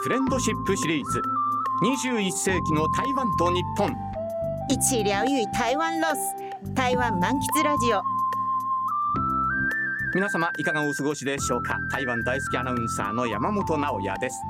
アフレンドシップシリーズ。21世紀の台湾と日本。一起疗愈台湾ロス。台湾満喫ラジオ。皆様いかがお過ごしでしょうか？台湾大好きアナウンサーの山本直也です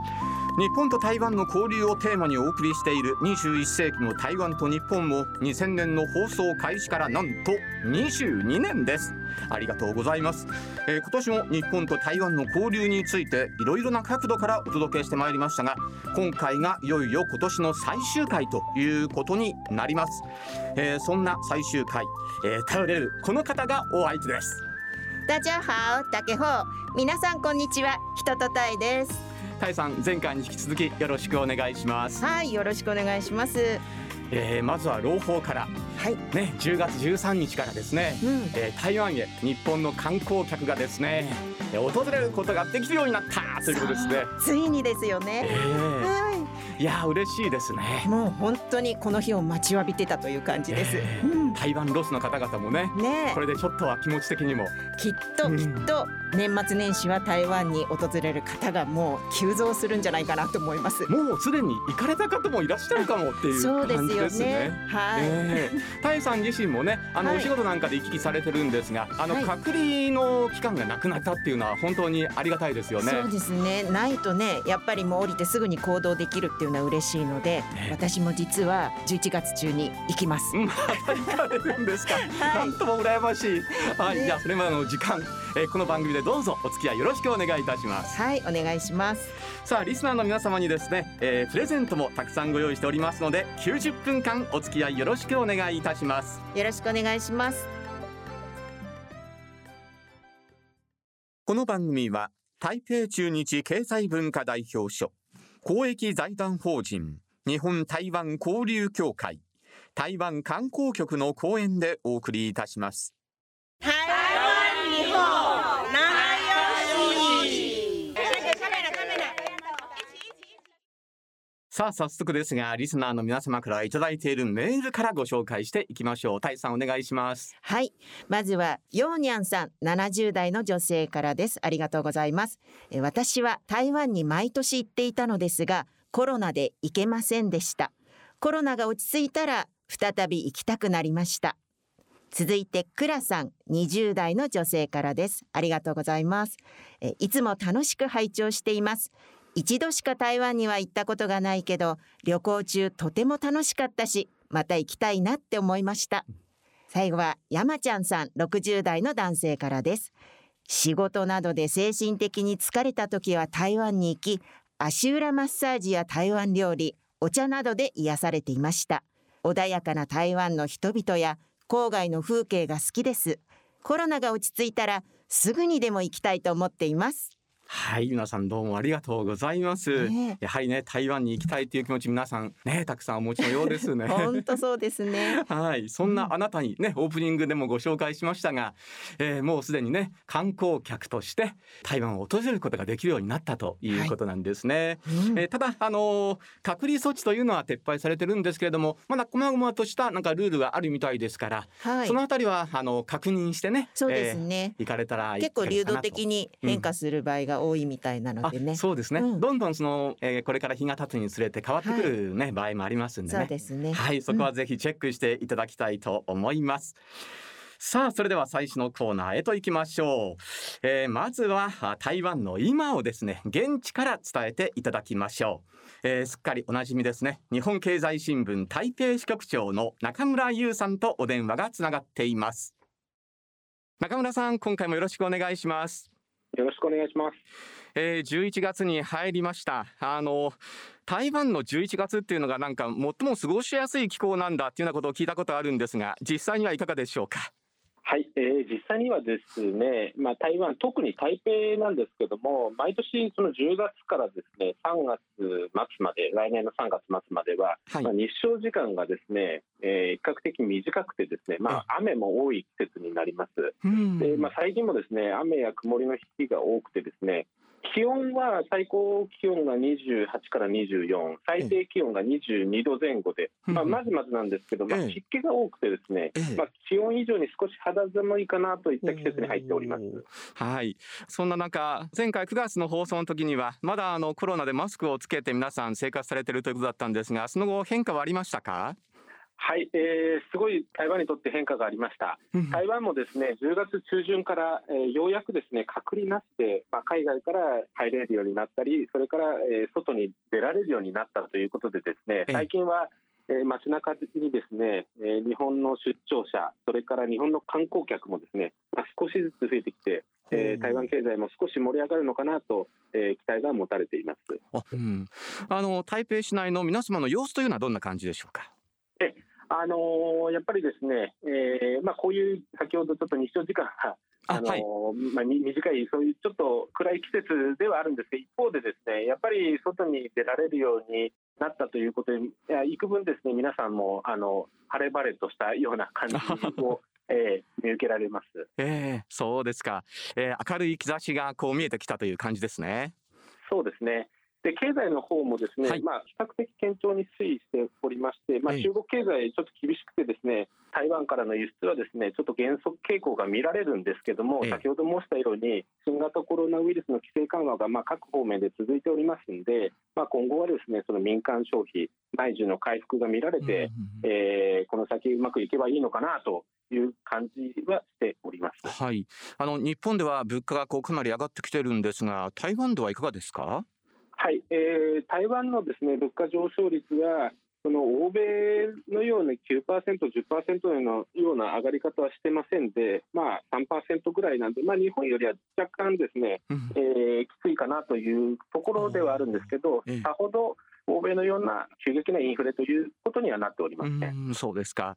日本と台湾の交流をテーマにお送りしている21世紀の台湾と日本も2000年の放送開始からなんと22年です。ありがとうございます、えー今年も日本と台湾の交流についていろいろな角度からお届けしてまいりましたが今回がいよいよ今年の最終回ということになります、えーそんな最終回、えー頼れるこの方がお相手です。ダジャハオタケホー皆さんこんにちは。人とたいです。タイさん前回に引き続きよろしくお願いします、はいよろしくお願いします。えーまずは朗報から。はい。ね10月13日からですね、うん。えー台湾へ日本の観光客がですねえー訪れることができるようになったということですね。ついにですよえねー。はいやー嬉しいですね。もう本当にこの日を待ちわびてたという感じです、えーうん。台湾ロスの方々もねね。これでちょっとは気持ち的にも。きっとうん。きっと年末年始は台湾に訪れる方がもう急増するんじゃないかなと思います。もうすでに行かれた方もいらっしゃるかもっていう感じですね。ね。はい、ええ。タイさん自身もねあの、はい。お仕事なんかで行き来されてるんですがあの、はい。隔離の期間がなくなったっていうのは本当にありがたいですよね。そうですね。ないとねやっぱりもう降りてすぐに行動できるっていうのは嬉しいので、ね私も実は11月中に行きます。うん、また行かれるんですか？はいなんとも羨ましい。はい、ねじゃあそれまでの時間、えーこの番組でどうぞお付き合いよろしくお願いいたします。はいお願いします。さあリスナーの皆様にですね、えープレゼントもたくさんご用意しておりますので、90分間お付き合いよろしくお願いいたします。よろしくお願いします。この番組は台北中日経済文化代表所公益財団法人日本台湾交流協会台湾観光局の講演でお送りいたします台湾日本仲良しさあ早速ですがリスナーの皆様からいただいているメールからご紹介していきましょう。タイさんお願いします。はい。まずはヨーニャンさん70代の女性からです。ありがとうございます。私は台湾に毎年行っていたのですがコロナで行けませんでした。コロナが落ち着いたら再び行きたくなりました。続いてクラさん20代の女性からです。ありがとうございます。いつも楽しく拝聴しています。一度しか台湾には行ったことがないけど旅行中とても楽しかったしまた行きたいなって思いました。最後は山ちゃんさん60代の男性からです。仕事などで精神的に疲れた時は台湾に行き足裏マッサージや台湾料理お茶などで癒されていました。穏やかな台湾の人々や郊外の風景が好きです。コロナが落ち着いたらすぐにでも行きたいと思っています。はい皆さんどうもありがとうございます、ねやはりね台湾に行きたいという気持ち皆さんねたくさんお持ちのようですね。本当そうですね。はい、そんなあなたにね、オープニングでもご紹介しましたが、えーもうすでにね観光客として台湾を訪れることができるようになったということなんですね。うん。えーただあのー隔離措置というのは撤廃されてるんですけれども、まだ細々としたなんかルールがあるみたいですから、はい。そのあたりはあの確認してね、そうですえーね、行かれたらいい結構流動的に変化する場合が多いみたいなのあでね、そうですね、うん。どんどんその、えーこれから日が経つにつれて変わってくるね、場合もありますんでね。そうですね。はい、そこはぜひチェックしていただきたいと思います。さあそれでは最初のコーナーへと行きましょう、えーまずはあ台湾の今をですね現地から伝えていただきましょう、えーすっかりおなじみですね。日本経済新聞台北支局長の中村優さんとお電話がつながっています。中村さん今回もよろしくお願いしますよろしくお願いします。えー、11月に入りましたあの台湾の11月っていうのがなんか最も過ごしやすい気候なんだっていうようなことを聞いたことあるんですが実際にはいかがでしょうか？はい、えー実際にはですね、まあ、台湾、特に台北なんですけども、毎年その10月からですね、3月末まで、来年の3月末までは、はい。まあ、日照時間がですね、えー比較的短くてですね、まあ、雨も多い季節になります。うん。でまあ、最近もですね雨や曇りの日が多くてですね気温は最高気温が28から24、最低気温が22度前後で、まあ、まずまずなんですけど、まあ、ええ湿気が多くてですね、ええ。まあ、気温以上に少し肌寒いかなといった季節に入っております。はい。そんな中、前回9月の放送の時には、まだあのコロナでマスクをつけて皆さん生活されているということだったんですが、その後変化はありましたか？はい、えーすごい台湾にとって変化がありました。台湾もですね10月中旬から、えーようやくですね隔離なしで、まあ、海外から入れるようになったり、それから、えー外に出られるようになったということで、ですねええ最近は、えー街中にですね、えー日本の出張者、それから日本の観光客もですね、まあ、少しずつ増えてきて、えー台湾経済も少し盛り上がるのかなと、えー期待が持たれています。あ、うん、あの台北市内の皆様の様子というのはどんな感じでしょうか？あのーやっぱりですね、えーまあ、こういう先ほどちょっと日照時間があのーあはいまあ、み短い、そういうちょっと暗い季節ではあるんですけど、一方で、ですねやっぱり外に出られるようになったということで、いや幾分、ですね皆さんもあの晴れ晴れとしたような感じを、えー見受けられます。ええそうですか、えー明るい兆しがこう見えてきたという感じですね。そうですねで経済の方もですね、はい。まあ、比較的堅調に推移しておりまして、まあ、ええ。中国経済、ちょっと厳しくて、ですね台湾からの輸出はですねちょっと減速傾向が見られるんですけども、ええ。先ほど申したように、新型コロナウイルスの規制緩和がまあ各方面で続いておりますので、まあ、今後はですねその民間消費、内需の回復が見られて、えーこの先うまくいけばいいのかなという感じはしております。はい、あの日本では物価がこうかなり上がってきてるんですが、台湾ではいかがですか？はい、えー台湾のですね物価上昇率は、その欧米のような9%、10%のような上がり方はしてませんで、まあ、3%ぐらいなんで、まあ、日本よりは若干ですね、うん。えーきついかなというところではあるんですけどええ、さほど欧米のような急激なインフレということにはなっておりませんそうですか。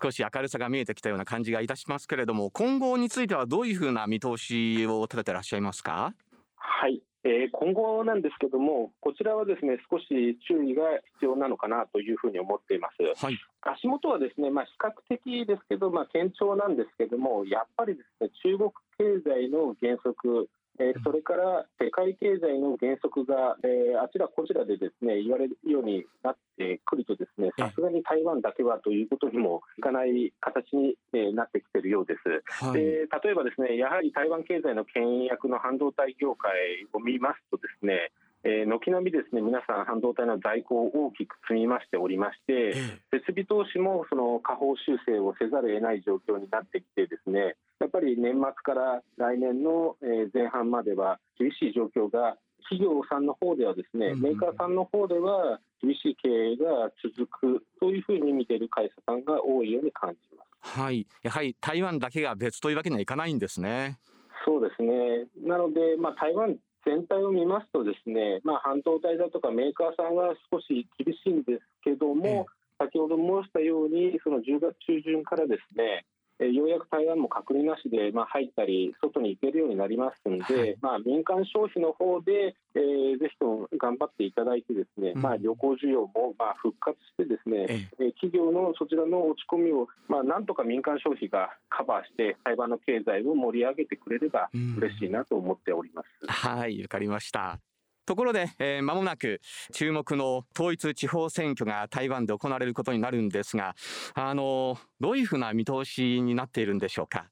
少し明るさが見えてきたような感じがいたしますけれども今後についてはどういうふうな見通しを立ててらっしゃいますか？はい、えー今後なんですけども、こちらはですね少し注意が必要なのかなというふうに思っています。はい足元はですね、まあ、比較的ですけど、まあ、堅調なんですけども、やっぱりですね中国経済の減速、えーそれから世界経済の減速が、えーあちらこちらでですね言われるようになってくると、ですねええさすがに台湾だけはということにもいかない形に、えーなってきているようです。はいで例えばですね、やはり台湾経済の牽引役の半導体業界を見ますとですね、えー軒並みですね皆さん半導体の在庫を大きく積みましておりまして、え設備投資もその下方修正をせざるを得ない状況になってきてですねやっぱり年末から来年のえー前半までは厳しい状況が企業さんの方ではですねうんメーカーさんの方では厳しい経営が続くというふうに見ている会社さんが多いように感じます。はいやはり台湾だけが別というわけにはいかないんですねそうですね。なので、まあ、台湾全体を見ますとですね、まあ、半導体だとかメーカーさんは少し厳しいんですけども、先ほど申したように、その10月中旬からですね、えーようやく台湾も隔離なしで、まあ、入ったり、外に行けるようになりますので、はい。まあ、民間消費の方で、えーぜひとも頑張っていただいて、ですね、うん。まあ、旅行需要もまあ復活して、ですね、え。えー企業のそちらの落ち込みを、まあ、なんとか民間消費がカバーして、台湾の経済を盛り上げてくれればうん。嬉しいなと思っております。はいわかりましたところで、えー、間もなく注目の統一地方選挙が台湾で行われることになるんですがあのどういうふうな見通しになっているんでしょうか？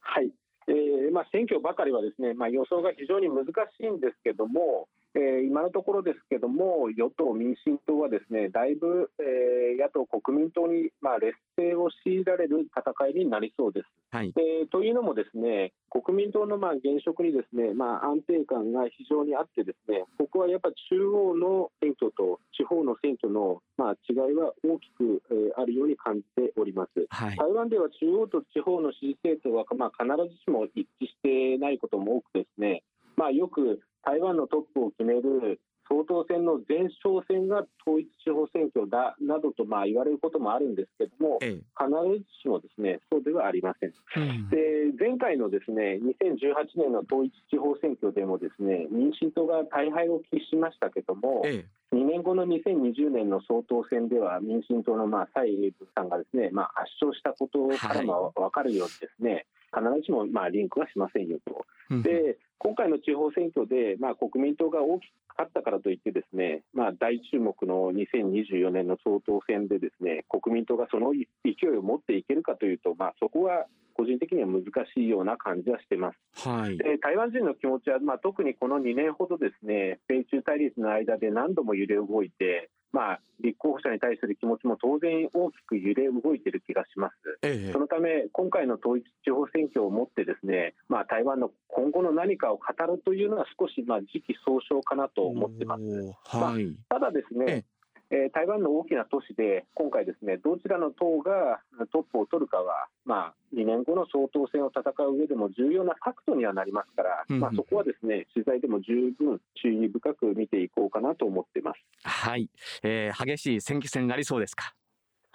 はい、えーまあ、選挙ばかりはですね、まあ、予想が非常に難しいんですけども、えー今のところですけども、与党・民進党はですねだいぶ、えー野党・国民党に、まあ、劣勢を強いられる戦いになりそうです。はいでというのも、ですね国民党のまあ現職にですね、まあ、安定感が非常にあって、ですねここはやっぱ中央の選挙と地方の選挙のまあ違いは大きく、えーあるように感じております。はい台湾では中央と地方の支持政党は、まあ、必ずしも一致してないことも多くですね、まあ、よく台湾のトップを決める総統選の前哨戦が統一地方選挙だなどとまあ言われることもあるんですけども、え必ずしもですねそうではありません。えうんで前回のですね2018年の統一地方選挙でもですね民進党が大敗を喫しましたけども、え2年後の2020年の総統選では民進党のまあ蔡英文さんがですね、まあ、圧勝したことからも分かるようにですね、必ずしもまあリンクはしませんよと。うんで今回の地方選挙で、まあ、国民党が大きく勝ったからといってですね、まあ、大注目の2024年の総統選でですね国民党がその勢いを持っていけるかというと、まあ、そこは個人的には難しいような感じはしてます。はい。で台湾人の気持ちは、まあ、特にこの2年ほどですね米中対立の間で何度も揺れ動いて、まあ、立候補者に対する気持ちも当然大きく揺れ動いている気がします。ええそのため、今回の統一地方選挙をもってですね、まあ、台湾の今後の何かを語るというのは少しまあ時期尚早かなと思ってます。はい。ただですね、えー台湾の大きな都市で今回ですねどちらの党がトップを取るかは、まあ、2年後の総統選を戦う上でも重要なファクトにはなりますから、うんうんまあ、そこはですね取材でも十分注意深く見ていこうかなと思ってます。はい、えー、激しい選挙戦になりそうですか？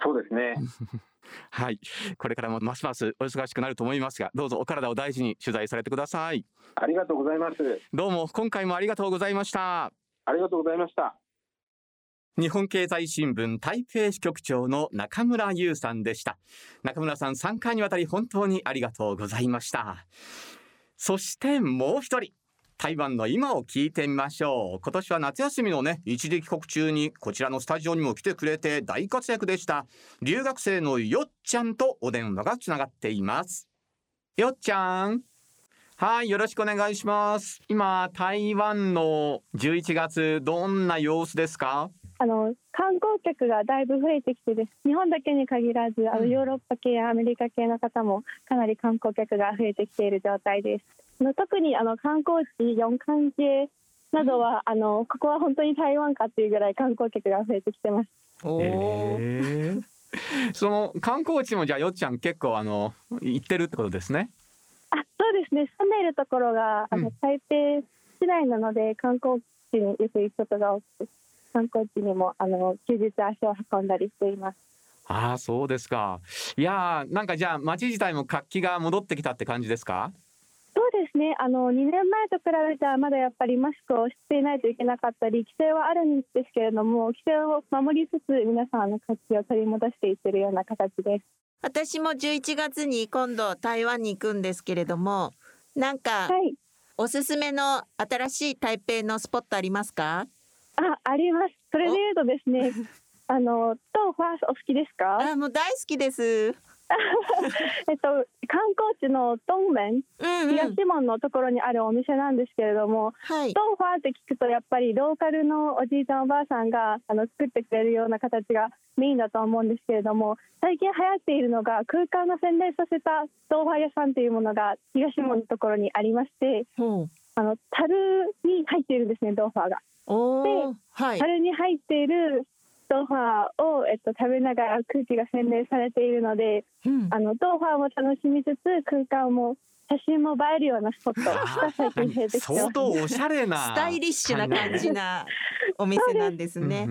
そうですね はい、これからもますますお忙しくなると思いますが、どうぞお体を大事に取材されてください。ありがとうございます。どうも今回もありがとうございました。ありがとうございました。日本経済新聞台北支局長の中村優さんでした。中村さん3回にわたり本当にありがとうございました。そしてもう一人。台湾の今を聞いてみましょう今年は夏休みのね一時帰国中にこちらのスタジオにも来てくれて大活躍でした留学生のよっちゃんとお電話がつながっていますよっちゃんはいよろしくお願いします今台湾の11月どんな様子ですか？あの観光客がだいぶ増えてきてです日本だけに限らずあのヨーロッパ系やアメリカ系の方もかなり観光客が増えてきている状態です。あの特にあの観光地四関系などは、あのここは本当に台湾かっていうぐらい観光客が増えてきてます。その観光地もじゃあよっちゃん結構あの行ってるってことですね？あそうですね。住んでいるところがあの、うん。台北市内なので観光地によく行くことが多く観光地にもあの休日足を運んだりしています。ああそうですか。いやーなんかじゃあ街自体も活気が戻ってきたって感じですか？そうですね。あの2年前と比べたらまだやっぱりマスクをしていないといけなかったり規制はあるんですけれども規制を守りつつ皆さんあの活気を取り戻していってるような形です。私も11月に今度台湾に行くんですけれどもなんかはい。おすすめの新しい台北のスポットありますか？ああります。それでいうとですねあ。のトーファーお好きですか？あもう大好きです。えっと観光地のトンメンうんうん。東門のところにあるお店なんですけれども、はい。トーファーって聞くとやっぱりローカルのおじいちゃんおばあさんがあの作ってくれるような形がメインだと思うんですけれども最近流行っているのが空間の洗練させたトーファー屋さんというものが東門のところにありましてほう。あの樽に入っているんですねトーファーが。おー。はい。樽に入っているトーファーを、えっと、食べながら空気が洗練されているのでうん。あのトーファーも楽しみつつ空間も写真も映えるようなスポットが最近増えてきてます。相当おしゃれなスタイリッシュな感じなお店なんですね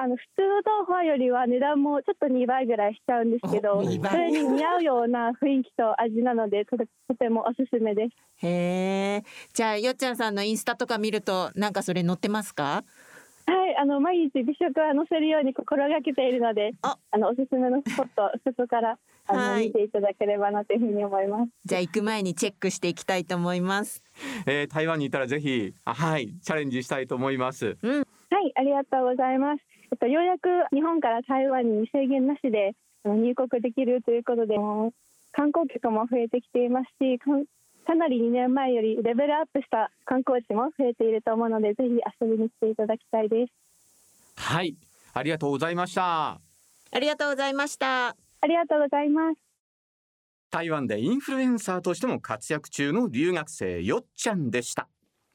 あの普通のトーファーよりは値段もちょっと2倍ぐらいしちゃうんですけどお2倍？それに似合うような雰囲気と味なのでとてとてもおすすめです。へえじゃあよっちゃんさんのインスタとか見るとなんかそれ載ってますか？はい、あの毎日美食は載せるように心がけているので、あ。あのおすすめのスポットそこからあの、はい。見ていただければなというふうに思います。じゃあ行く前にチェックしていきたいと思います。えー台湾にいたらぜひあはいチャレンジしたいと思います。はい、ありがとうございます。えっとようやく日本から台湾に制限なしであの入国できるということで、観光客も増えてきていますし、かなり2年前よりレベルアップした観光地も増えていると思うので、ぜひ遊びに来ていただきたいです。はい。ありがとうございました。ありがとうございました。ありがとうございます。台湾でインフルエンサーとしても活躍中の留学生よっちゃんでした。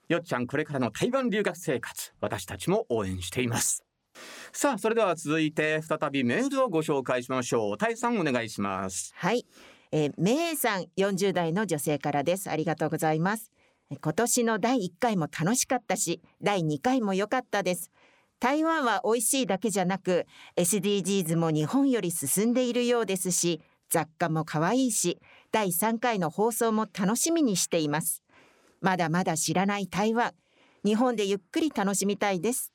よっちゃんこれからの台湾留学生活私たちも応援していますさあそれでは続いて再びメールをご紹介しましょう。タイさんお願いします。はい、えー、めいさん40代の女性からです。ありがとうございます。今年の第1回も楽しかったし第2回も良かったです。台湾は美味しいだけじゃなく SDGs も日本より進んでいるようですし雑貨も可愛いし第3回の放送も楽しみにしています。まだまだ知らない台湾。日本でゆっくり楽しみたいです。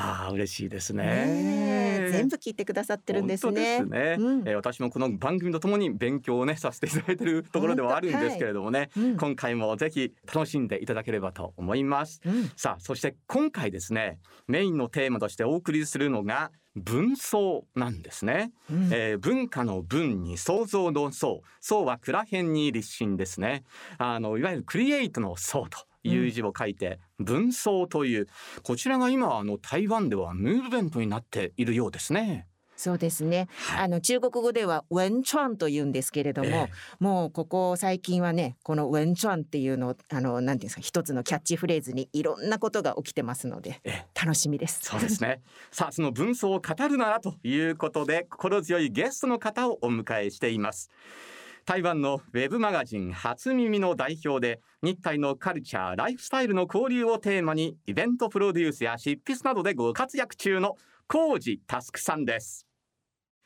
ああ嬉しいですね。全部聞いてくださってるんですね。ね、うん。えー私もこの番組とともに勉強をねさせていただいているところではあるんですけれどもね、うん。今回もぜひ楽しんでいただければと思います。うん。さあそして今回ですねメインのテーマとしてお送りするのが文創なんですね、うん。えー文化の文に創造の創創は蔵辺に立身ですね。あのいわゆるクリエイトの創という字を書いて、文創というこちらが今あの台湾ではムーブメントになっているようですね。そうですね。はい。あの中国語ではウェンチャンと言うんですけれども、えもうここ最近はね、このウェンチャンっていうのあのなんていうんですか、一つのキャッチフレーズにいろんなことが起きてますので、え楽しみです。そうですね。さあその文創を語るならということで心強いゲストの方をお迎えしています台湾のウェブマガジン初耳の代表で日体のカルチャーライフスタイルの交流をテーマにイベントプロデュースや執筆などでご活躍中のコウジタスクさんです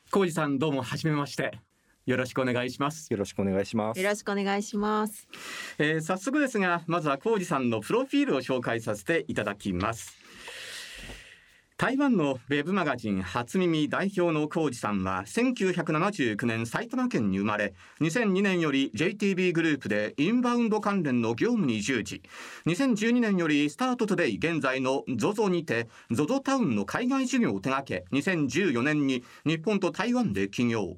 コウジさんどうもはじめましてよろしくお願いします、よろしくお願いします。よろしくお願いします。えー早速ですがまずはコウジさんのプロフィールを紹介させていただきます台湾のウェブマガジン初耳代表のコウジさんは1979年埼玉県に生まれ2002年より JTB グループでインバウンド関連の業務に従事。2012年よりスタートトゥデイ現在の ZOZO にて ZOZO タウンの海外事業を手掛け2014年に日本と台湾で起業。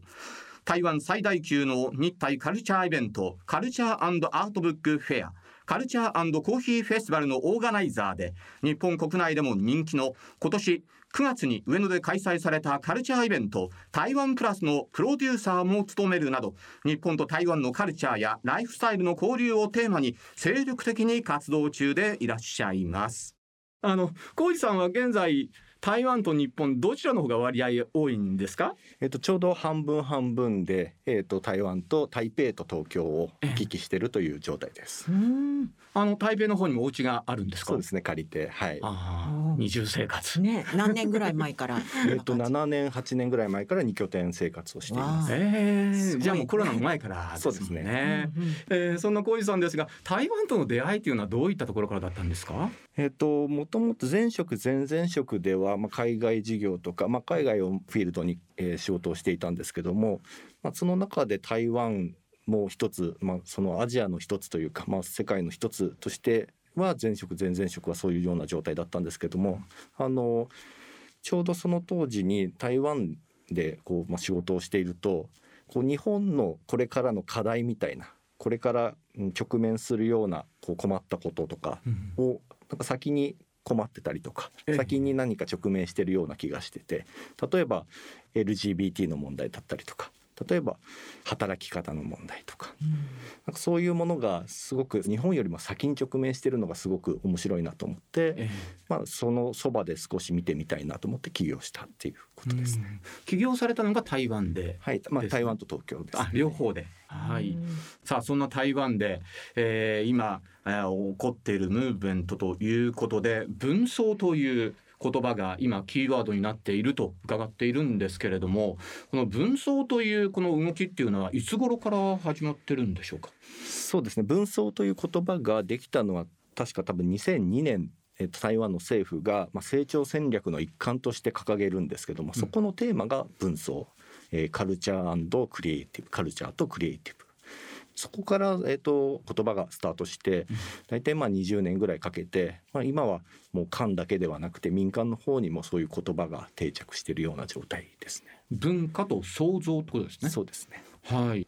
台湾最大級の日台カルチャーイベントカルチャーアートブックフェア。カルチャーコーヒーフェスティバルのオーガナイザーで日本国内でも人気の今年9月に上野で開催されたカルチャーイベント台湾プラスのプロデューサーも務めるなど日本と台湾のカルチャーやライフスタイルの交流をテーマに精力的に活動中でいらっしゃいます。あの浩二さんは現在台湾と日本どちらの方が割合多いんですか？えっとちょうど半分半分で、えっと台湾と台北と東京を行き来しているという状態です。うん、あの台北の方にもお家があるんですか？そうですね借りてはい。ああ二重生活。ね、何年ぐらい前から？えっと7年8年ぐらい前から二拠点生活をしています。ええ。すごいね。じゃあもうコロナの前からそうですね。うんうんえーそんな浩二さんですが台湾との出会いというのはどういったところからだったんですか？えっともともと前職前々職ではまあ海外事業とかまあ海外をフィールドに、えー仕事をしていたんですけども、まあその中で台湾も一つまあそのアジアの一つというかまあ世界の一つとしては前職前々職はそういうような状態だったんですけどもあのちょうどその当時に台湾でこう、まあ、仕事をしているとこう日本のこれからの課題みたいなこれからうん直面するようなこう困ったこととかをなんか先に困ってたりとかええ。先に何か直面してるような気がしてて例えば LGBT の問題だったりとか例えば働き方の問題とかなんかそういうものがすごく日本よりも先に直面してるのがすごく面白いなと思って、えまあ、そのそばで少し見てみたいなと思って起業したっていうことですね。起業されたのが台湾ではい、まあ、台湾と東京です、あ両方で。はい。さあそんな台湾で、えー今、えー起こっているムーブメントということで文創という言葉が今キーワードになっていると伺っているんですけれどもこの文創というこの動きっていうのはいつ頃から始まってるんでしょうか？そうですね。文創という言葉ができたのは確か多分2002年えっと台湾の政府が、まあ、成長戦略の一環として掲げるんですけども、そこのテーマが文創、えーカルチャークリエイティブカルチャーとクリエイティブそこから、えっと言葉がスタートして大体まあ20年ぐらいかけて、まあ、今はもう官だけではなくて民間の方にもそういう言葉が定着しているような状態ですね。文化と創造ってことですね。そうですね。はい。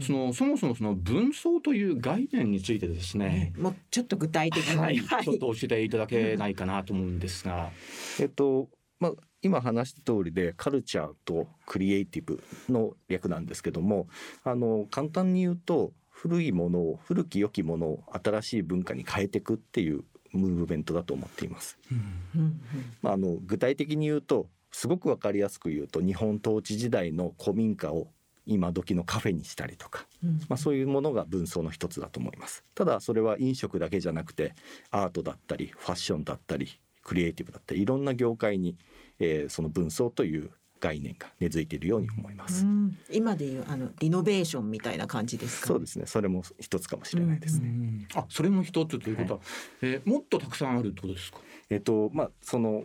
そのそもそもその文創という概念についてですね、もうちょっと具体的に。はい、ちょっと教えていただけないかなと思うんですが、えっとまあ、今話した通りでカルチャーとクリエイティブの略なんですけどもあの簡単に言うと古いものを古き良きものを新しい文化に変えていくっていうムーブメントだと思っています。うん。まあ、あの具体的に言うとすごくわかりやすく言うと日本統治時代の古民家を今時のカフェにしたりとか、うん。まあ、そういうものが文創の一つだと思います。ただそれは飲食だけじゃなくてアートだったりファッションだったりクリエイティブだったりいろんな業界に、えーその文創という概念が根付いているように思います、うん。今でいうあのリノベーションみたいな感じですか、そうですね。それも一つかもしれないですね、あそれも一つということは、えーもっとたくさんあるってことですか？えっとまあその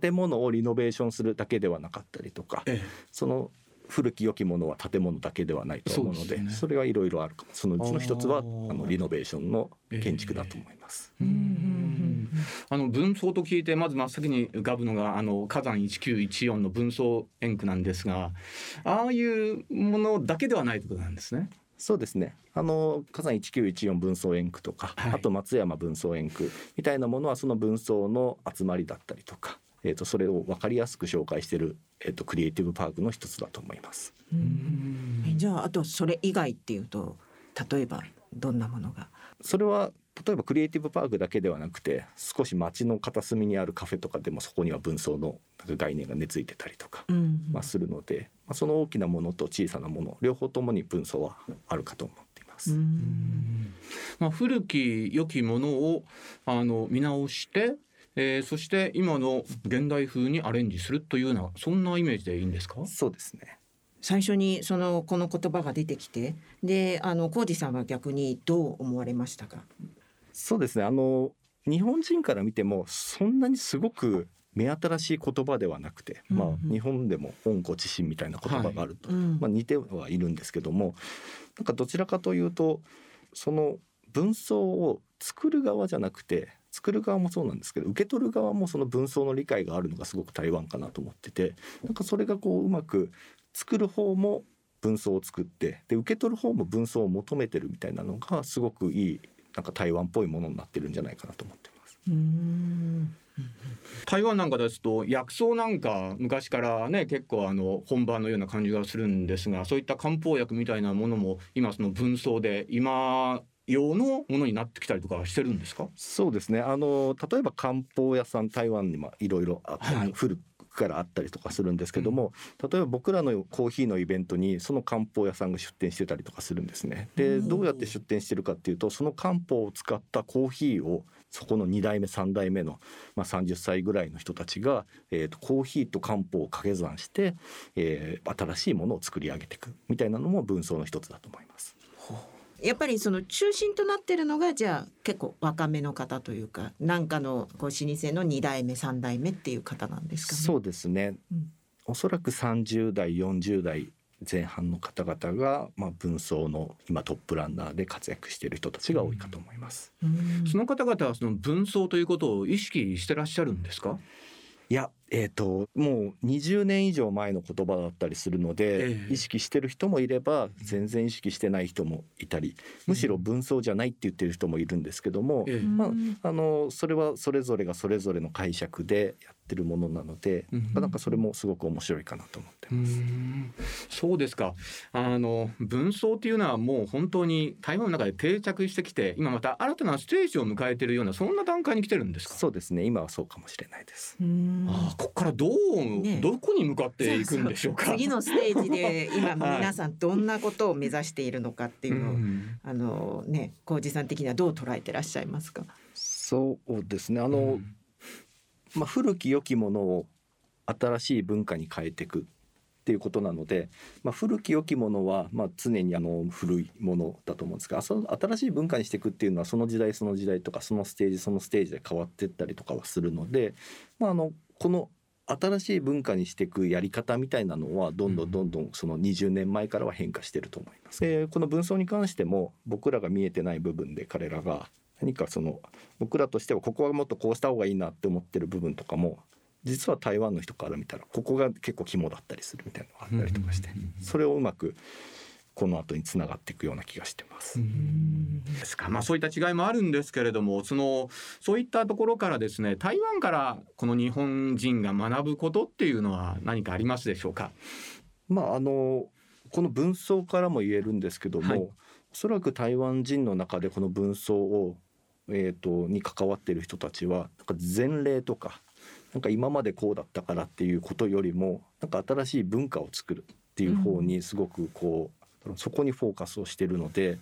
建物をリノベーションするだけではなかったりとか、えその古き良きものは建物だけではないと思うのでね。それはいろいろあるかも。そのうちの一つはあのリノベーションの建築だと思います。あの分層と聞いてまず真っ先に浮かぶのがあの火山1914の分層円区なんですがああいうものだけではないということなんですね。そうですねあの火山1914分層円区とか、はいあと松山分層円区みたいなものはその分層の集まりだったりとか、えー、とそれを分かりやすく紹介している、えー、とクリエイティブパークの一つだと思います。えじゃああとそれ以外っていうと例えばどんなものが？それは例えばクリエイティブパークだけではなくて少し街の片隅にあるカフェとかでもそこには分層の概念が根付いてたりとか、うんまあ、するので、まあ、その大きなものと小さなもの両方ともに分層はあるかと思っています。まあ、古き良きものをあの見直して、えーそして今の現代風にアレンジするというようなそんなイメージでいいんですか？そうですね。最初にそのこの言葉が出てきてであの浩二さんは逆にどう思われましたか？そうですね。あの日本人から見てもそんなにすごく目新しい言葉ではなくて、まあうん。うん日本でも温故知新みたいな言葉があると、うん。まあ、似てはいるんですけどもなんかどちらかというとその文章を作る側じゃなくて作る側もそうなんですけど受け取る側もその文章の理解があるのがすごく台湾かなと思っててなんかそれがこううまく作る方も文章を作ってで受け取る方も文章を求めてるみたいなのがすごくいいなんか台湾っぽいものになってるんじゃないかなと思ってます。うん。台湾なんかですと薬草なんか昔からね結構あの本場のような感じがするんですがそういった漢方薬みたいなものも今その分層で今用のものになってきたりとかしてるんですか？そうですね。あの例えば漢方屋さん台湾にもいろいろ古くからあったりとかするんですけども、例えば僕らのコーヒーのイベントにその漢方屋さんが出店してたりとかするんですね。でどうやって出店してるかっていうとその漢方を使ったコーヒーをそこの2代目3代目の、まあ、30歳ぐらいの人たちが、えー、とコーヒーと漢方を掛け算して、えー新しいものを作り上げていくみたいなのも分層の一つだと思います。やっぱりその中心となってるのがじゃあ結構若めの方というかなんかのこう老舗の2代目3代目っていう方なんですかね。そうですね、うんおそらく30代40代前半の方々が、まあ、文装の今トップランナーで活躍している人たちが多いかと思います。うんその方々はその分層ということを意識してらっしゃるんですか？いや、えー、ともう20年以上前の言葉だったりするので、ええ。意識してる人もいれば全然意識してない人もいたりむしろ文装じゃないって言ってる人もいるんですけども、ええ。まあ、あのそれはそれぞれがそれぞれの解釈でやってるものなので、うん。まあなんかそれもすごく面白いかなと思ってます。うんそうですか。あの分層っていうのはもう本当に台湾の中で定着してきて今また新たなステージを迎えているようなそんな段階に来てるんですか？そうですね。今はそうかもしれないです。うん。ああここからどう、ねどこに向かっていくんでしょうか。そうそう次のステージで 今はい。皆さんどんなことを目指しているのかっていうのを、んあのね浩二さん的にはどう捉えてらっしゃいますか？そうですね。あの、うん。まあ、古き良きものを新しい文化に変えていくっていうことなので、まあ、古き良きものは、まあ、常にあの古いものだと思うんですがその新しい文化にしていくっていうのはその時代その時代とかそのステージそのステージで変わっていったりとかはするので、まあ、あのこの新しい文化にしていくやり方みたいなのはどんどんどんどんその20年前からは変化してると思います。でこの文章に関しても僕らが見えてない部分で彼らが何かその僕らとしてはここはもっとこうした方がいいなって思ってる部分とかも実は台湾の人から見たらここが結構肝だったりするみたいなのがあったりとかしてそれをうまくこの後につながっていくような気がしてます。ですか。まあそういった違いもあるんですけれどもそのそういったところからですね台湾からこの日本人が学ぶことっていうのは何かありますでしょうか？まああのこの文章からも言えるんですけども、はい。おそらく台湾人の中でこの文章を、えー、とに関わっている人たちはなんか前例とかなんか今までこうだったからっていうことよりもなんか新しい文化を作るっていう方にすごくこう、そこにフォーカスをしてるので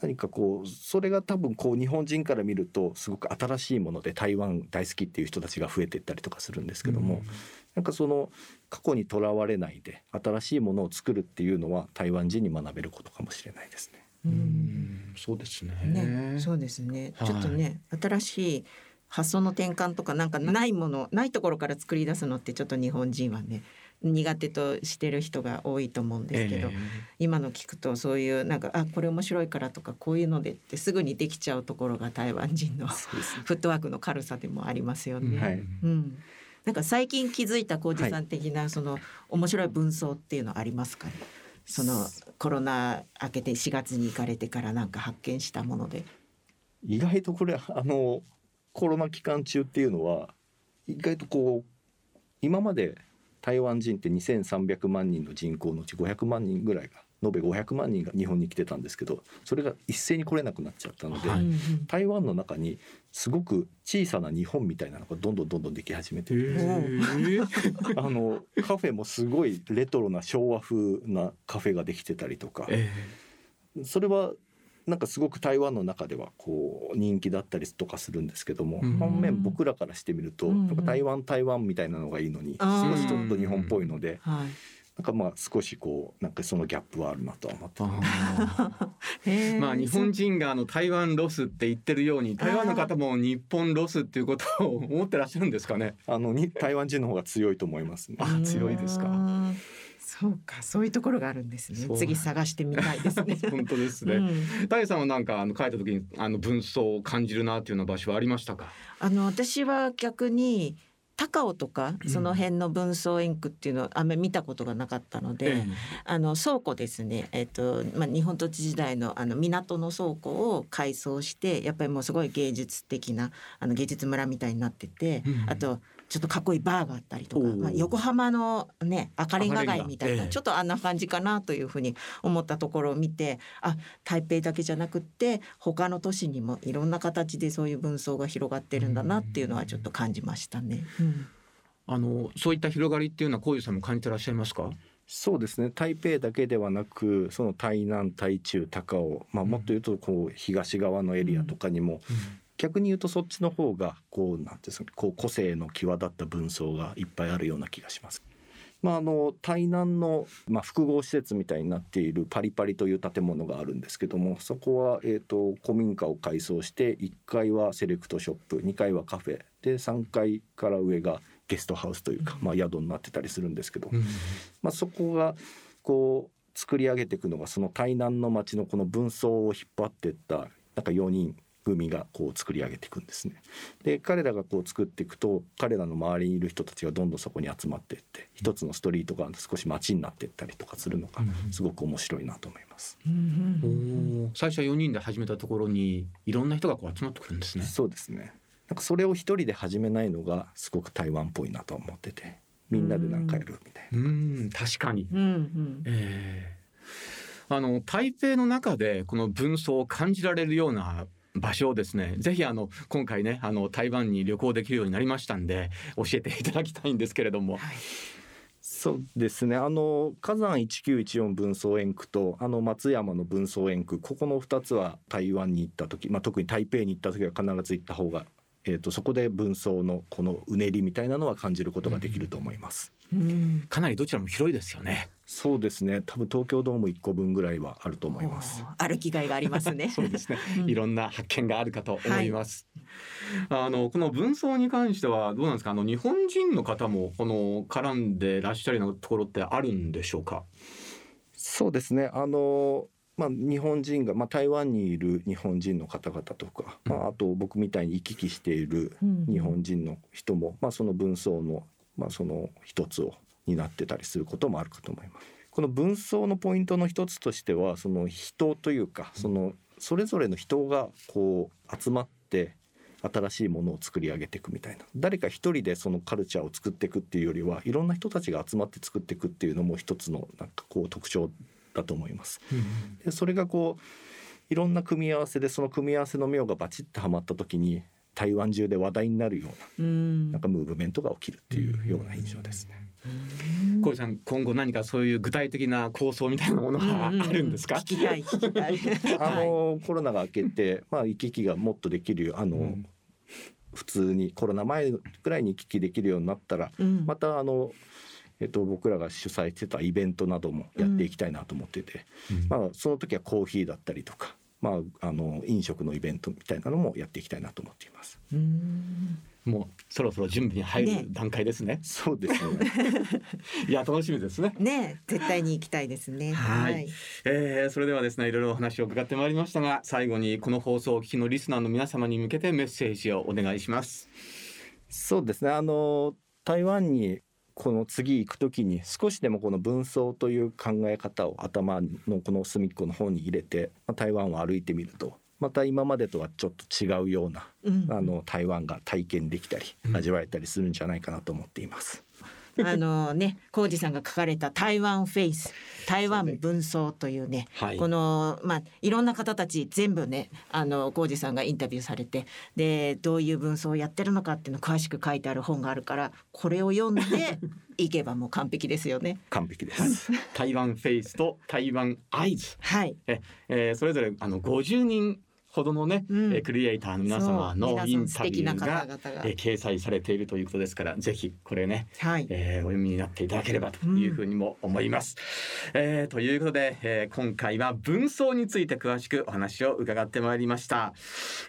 何かこうそれが多分こう日本人から見るとすごく新しいもので台湾大好きっていう人たちが増えていったりとかするんですけども、なんかその過去にとらわれないで新しいものを作るっていうのは台湾人に学べることかもしれないですね。うんそうですねね、そうですね。はいちょっとね、新しい発想の転換とかなんかないものないところから作り出すのってちょっと日本人はね苦手としてる人が多いと思うんですけど、ええ今の聞くとそういうなんかあこれ面白いからとかこういうのでってすぐにできちゃうところが台湾人の フットワークの軽さでもありますよね。はいうん、なんか最近気づいた浩二さん的なその面白い文章っていうのありますかね？そのコロナ明けて4月に行かれてからなんか発見したもので。意外とこれあのコロナ期間中っていうのは意外とこう今まで台湾人って2300万人の人口のうち500万人ぐらいが延べ500万人が日本に来てたんですけどそれが一斉に来れなくなっちゃったので、はい。台湾の中にすごく小さな日本みたいなのがどんどんどんどんでき始めてる あのカフェもすごいレトロな昭和風なカフェができてたりとか。え。それはなんかすごく台湾の中ではこう人気だったりとかするんですけどもうん。反面僕らからしてみるとうん。うんなんか台湾台湾みたいなのがいいのに少しちょっと日本っぽいのではい。なんかまあ少しこうなんかそのギャップはあるなとは思って。まあ日本人があの台湾ロスって言ってるように台湾の方も日本ロスっていうことを思ってらっしゃるんですかね？あのに台湾人の方が強いと思いますね。あ強いですか。うんそうかそういうところがあるんですね。次探してみたいですね。本当ですね。うん。大さんはなんかあの書いた時にあの文章を感じるなっていうような場所はありましたか？あの私は逆に高尾とかうん。その辺の文装インクっていうのはあんまり見たことがなかったので、あの倉庫ですね、えっとまあ、日本統治時代のあの港の倉庫を改装してやっぱりもうすごい芸術的なあの芸術村みたいになってて、うん。あとちょっとかっこいいバーがあったりとか、まあ、横浜のね赤レンガ街みたいな、ちょっとあんな感じかなというふうに思ったところを見てあ台北だけじゃなくって他の都市にもいろんな形でそういう文装が広がってるんだなっていうのはちょっと感じましたね。うん。あのそういった広がりっていうのはこういうさんも感じてらっしゃいますか？そうですね。台北だけではなくその台南台中高尾、まあ、もっと言うとこう東側のエリアとかにも、逆に言うとそっちの方がこうなんていうんですかこう個性の際立った文章がいっぱいあるような気がします。まあ、あの台南の、まあ、複合施設みたいになっているパリパリという建物があるんですけどもそこは、えー、と古民家を改装して1階はセレクトショップ2階はカフェで3階から上がゲストハウスというか、まあ、宿になってたりするんですけど、まあ、そこがこう作り上げていくのがその台南の町のこの文装を引っ張っていったなんか4人組がこう作り上げていくんですね。で彼らがこう作っていくと彼らの周りにいる人たちがどんどんそこに集まっていって一つのストリートが少し街になっていったりとかするのがすごく面白いなと思います。うんおー最初は4人で始めたところにいろんな人がこう集まってくるんですね。そうですね。なんかそれを一人で始めないのがすごく台湾っぽいなと思っててみんなでなんかやるみたいな。うん確かに。うんうんええあの台北の中でこの文章を感じられるような場所をですねぜひあの今回ねあの台湾に旅行できるようになりましたんで教えていただきたいんですけれども、そうですね。あの火山1914分層円区とあの松山の分層円区ここの2つは台湾に行った時、まあ、特に台北に行った時は必ず行った方が、えー、とそこで分層のこのうねりみたいなのは感じることができると思います。うん。かなりどちらも広いですよね。そうですね多分東京ドーム1個分ぐらいはあると思います。歩きがいがありますね。そうですね、うんいろんな発見があるかと思います。あのこの文章に関してはどうなんですか？あの日本人の方もこの絡んでらっしゃるようなところってあるんでしょうか？そうですねあのまあ、日本人が、まあ、台湾にいる日本人の方々とか、まあ、あと僕みたいに行き来しているうん日本人の人も、まあ、その文章の,、まあその一つを担ってたりすることもあるかと思います。この文章のポイントの一つとしてはその人というかそのそれぞれの人がこう集まって新しいものを作り上げていくみたいな誰か一人でそのカルチャーを作っていくっていうよりはいろんな人たちが集まって作っていくっていうのも一つのなんかこう特徴だと思います。でそれがこういろんな組み合わせでその組み合わせの妙がバチッとはまった時に台湾中で話題になるよううんななんかムーブメントが起きるっていうような印象ですね。小井さん今後何かそういう具体的な構想みたいなものはあるんですか？聞きたい聞きたい。あのコロナが明けて、まあ、行き来がもっとできるよあの、うん。普通にコロナ前ぐらいに行き来できるようになったら、うん。またあの、えっと、僕らが主催してたイベントなどもやっていきたいなと思ってて、うん。まあ、その時はコーヒーだったりとか、まあ、あの飲食のイベントみたいなのもやっていきたいなと思っています。うんもうそろそろ準備に入ねる段階ですね。そうですね。いや楽しみですね。ね絶対に行きたいですね。はいえー、それではですねいろいろお話を伺ってまいりましたが最後にこの放送をお聞きのリスナーの皆様に向けてメッセージをお願いします。そうですね。あの台湾にこの次行くときに少しでもこの分層という考え方を頭のこの隅っこの方に入れて、まあ、台湾を歩いてみるとまた今までとはちょっと違うようなうんあの台湾が体験できたりうん味わえたりするんじゃないかなと思っています。あのね、浩二さんが書かれた台湾フェイス、台湾文装というね、はいこのまあいろんな方たち全部ね、あの浩二さんがインタビューされて、でどういう文装をやってるのかっていうの詳しく書いてある本があるから、これを読んで いけばもう完璧ですよね。完璧です。台湾フェイスと台湾アイズ、はい。ええーそれぞれあの50人ほどのね、うんえークリエイターの皆様のインタビューが掲載されているということですからぜひこれねはい。えーお読みになっていただければというふうにも思います。えーということで、えー今回は文装について詳しくお話を伺ってまいりました。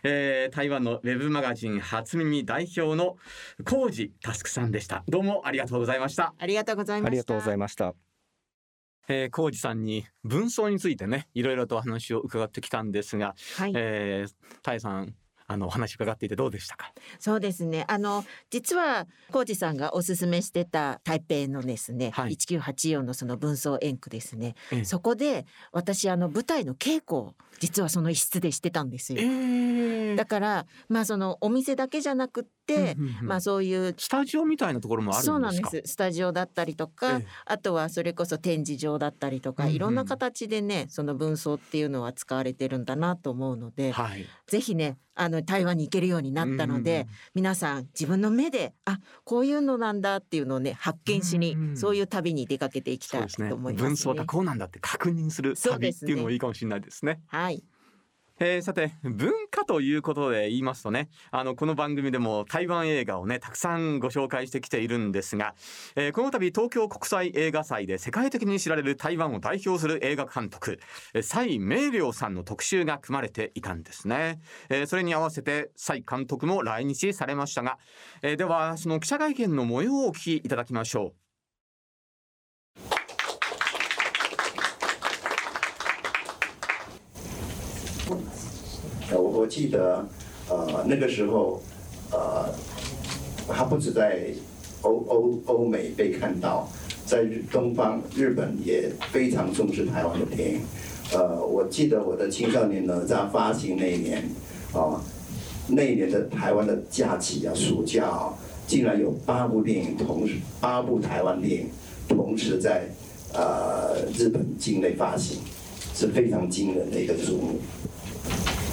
えー台湾のウェブマガジン初耳代表の浩二佑さんでした。どうもありがとうございました。ありがとうございました。ありがとうございました。えー、浩二さんに文装についてねいろいろとお話を伺ってきたんですが、はい。えー、タイさんあのお話伺っていてどうでしたか？そうですね。あの実は浩二さんがおすすめしてた台北のですね、はい1984のその文装円区ですね。ええそこで私あの舞台の稽古を実はその一室でしてたんですよ。ーだからまあそのお店だけじゃなくって、うんうんうんまあそういうスタジオみたいなところもあるんですか？そうなんですスタジオだったりとか、ええあとはそれこそ展示場だったりとか、うんうんいろんな形でねその文装っていうのは使われてるんだなと思うので、はい。ぜひねあの台湾に行けるようになったので、皆さん自分の目であこういうのなんだっていうのをね発見しに、そういう旅に出かけていきたい。と思いますね。文装がこうなんだって確認する旅っていうのもいいかもしれないですね。はいえーさて文化ということで言いますとねあのこの番組でも台湾映画をねたくさんご紹介してきているんですが、えーこの度東京国際映画祭で世界的に知られる台湾を代表する映画監督蔡明亮さんの特集が組まれていたんですね、えーそれに合わせて蔡監督も来日されましたが、えではその記者会見の模様をお聞きいただきましょう。我我记得，呃，那个时候，呃，他不止在欧欧欧美被看到，在东方日本也非常重视台湾的电影。呃，我记得我的青少年哪吒发行那一年，啊、那一年的台湾的假期啊，暑假啊，竟然有八部电影同时，八部台湾电影同时在呃日本境内发行，是非常惊人的一个数目。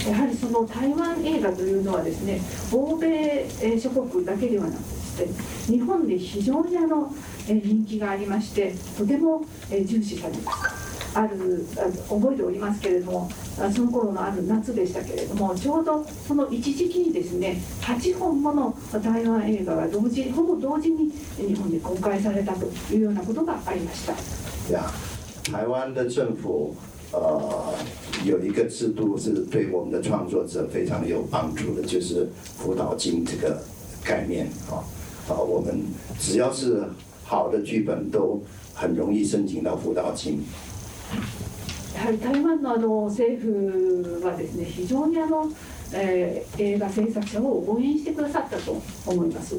やはりその台湾映画というのはですね欧米諸国だけではなくて日本で非常にあの人気がありましてとても重視されましたある覚えておりますけれどもその頃のある夏でしたけれどもちょうどその一時期にですね8本もの台湾映画が同時ほぼ同時に日本で公開されたというようなことがありました。呀，台湾的政府呃有一个制度是对我们的创作者非常有帮助的，就是辅导金这个概念啊啊，我们只要是好的剧本都很容易申請到輔導金。やはり台湾のあの政府はですね非常にあの、 えー映画制作者を応援してくださったと思います。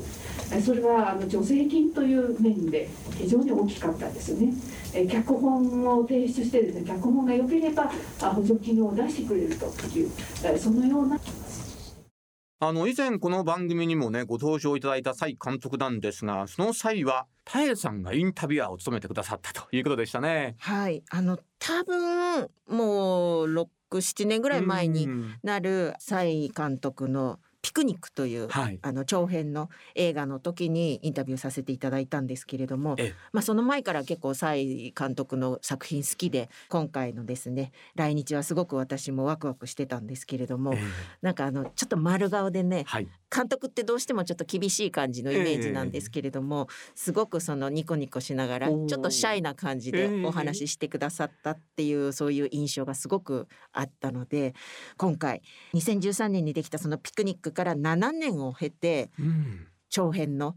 えーそれはあの助成金という面で非常に大きかったですね。えー脚本を提出してですね脚本が良ければあ補助金を出してくれるという、えーそのようなあの以前この番組にもねご登場いただいた蔡監督なんですがその際はタエさんがインタビュアーを務めてくださったということでしたね。はいあの多分もう67年ぐらい前にうんなる蔡監督のピクニックという、はい。あの長編の映画の時にインタビューさせていただいたんですけれどもええ、まあ、その前から結構蔡監督の作品好きで今回のですね来日はすごく私もワクワクしてたんですけれども、ええ。なんかあのちょっと丸顔でねはい監督ってどうしてもちょっと厳しい感じのイメージなんですけれども、すごくそのニコニコしながらちょっとシャイな感じでお話ししてくださったっていうそういう印象がすごくあったので今回2013年にできたそのピクニックから7年を経てうん。長編の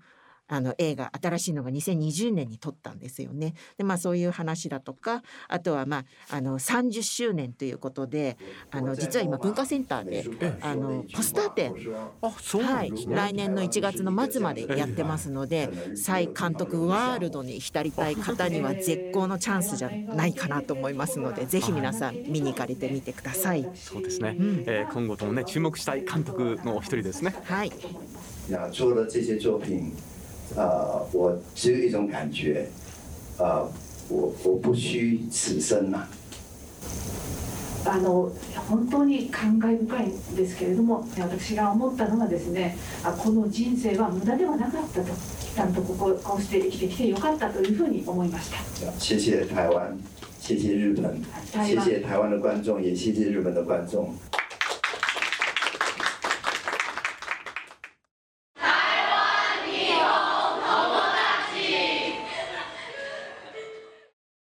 あの映画新しいのが2020年に撮ったんですよね。でまあそういう話だとかあとはまああの30周年ということであの実は今文化センターであのポスター展あそうなはい来年の1月の末までやってますので再監督ワールドに浸りたい方には絶好のチャンスじゃないかなと思いますのでぜひ皆さん見に行かれてみてください。そうですね、ん。えー今後ともね注目したい監督のお一人ですね。はい。那做了这些作品，呃，我只有一种感觉，呃，我我不虚此生呐、あの本当に感慨深いんですけれども私が思ったのはですねあこの人生は無駄ではなかったと。ちゃんとこここうして生きてきてよかったというふうに思いました。谢谢台湾，谢谢日本，谢谢台湾的观众，也谢谢日本的观众。